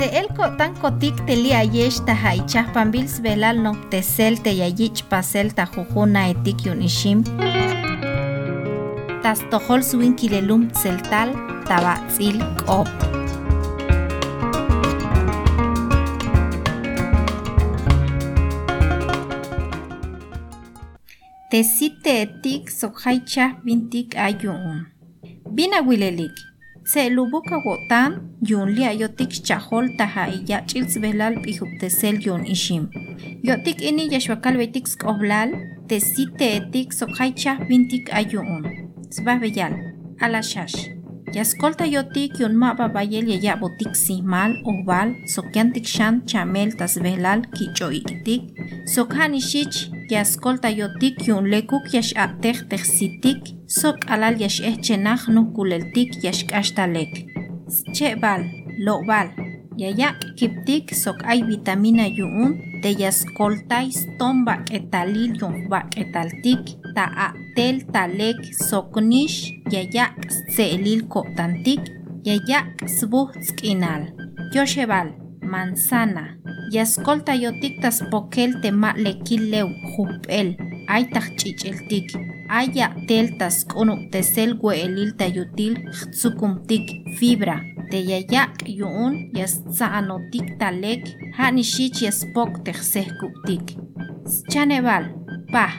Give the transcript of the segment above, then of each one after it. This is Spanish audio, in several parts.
Se el tan kotik te li ayesh ta haichah pambils velal no tesel te yayich pasel ta jujuna etik yun ishim. Tas tohol suin kilelum tseltal tabatzil kop. Tesite etik sokhaicha bintik ayun. Bina wilelik. Se lubuka wotan yun lia yotik chahol taha iya chils belal pihuptesel yun ishim. Yotik ini yashwakal betik skoblal tesite etik sokhaicha bintik ayun. Sbah beyal. Alashash. Yaskolta yotik yun ma babayel yaya botik simal oval sokyantik shan chamel tas belal kicho itik. Sokhan ishich yaskolta yotik yun lekuk yash atek sitik sok alal yash ehchenach no kuleltik yash kashtalek. Chebal, lobal, yayak kiptik sok ay vitamina yun te yaskoltais tomba etalil yun bak etaltik ta atel talek soknish yayak seelil kotantik yayak sbuh skinal. Yoshebal, manzana, yaskolta yotik tas pokel te ma lekileu jupel, ay tak chicheltik, aya teltas konuk tesel elil tayutil tsukumtik fibra, te yayak yuun yas saanotik talek, hanishich yaspok texehkuptik. Chanebal, pach.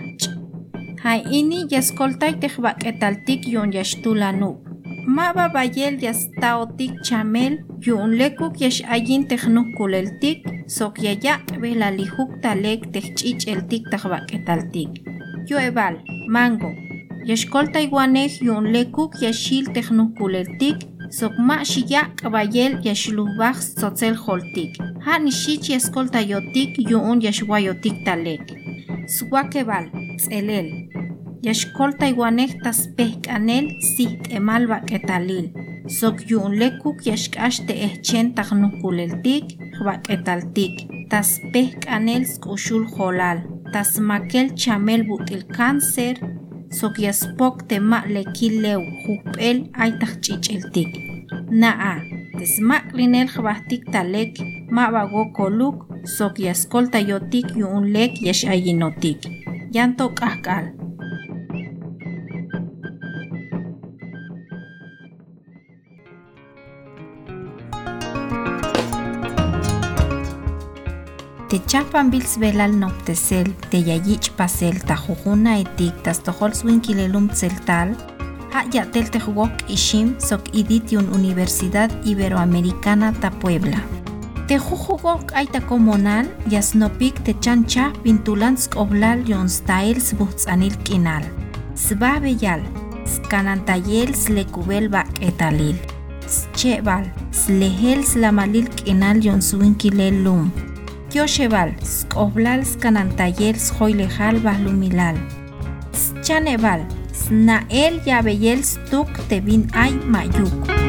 Hay ini yaskoltai tehbaketaltik yun yashtulanub. Maba bayel yastaotik chamel yun lekuk yash ayin tehnuk kuleltik sok yayak belalihuk talek techich eltik tehbaketaltik. Yoebal, mango. Yashkoltai guanej yun lekuk yashil tehnuk kuleltik sok ma shiyak bayel yashlubaj sotzel holtik. Ha nishich yaskolta yotik yun yashwayotik talek. Swakebal, tzelel yashkol taiwanehtas pehk'anel sihtemal ketalil sok yunlekuk yashk'ax te ehchen tajnukuleltik baketaltik tas pehk'anel sk'uxul jolal. Tas makel chamel butil cáncer sok yaspok te ma'lekil lew jupel aitaj ch'ich'iltik na'a tes ma'klinel jbajtik talek ma'bago koluk sok yaskol tayotik yunlek yash ayinotik. Yanto k'ajk'al. Yanto kahkal. te chapan bils velal noptesel te yayich pasel ta jujuna etik tas tohol swin tseltal ha yatel te jugok ishim sok iditiun Universidad Iberoamericana ta Puebla. Te jujugok aita komonal yasnopik te chancha vintulansk oblal yon stails butzanil kinal. Sba beyal, skanantayel slekubel bak etalil. Schebal, slehel slamalil kinal yon Yoshebal, skoblal skanantayel schoilejal bahlumilal. Chaneval, snael yabeyel stuk te bin ay mayuk.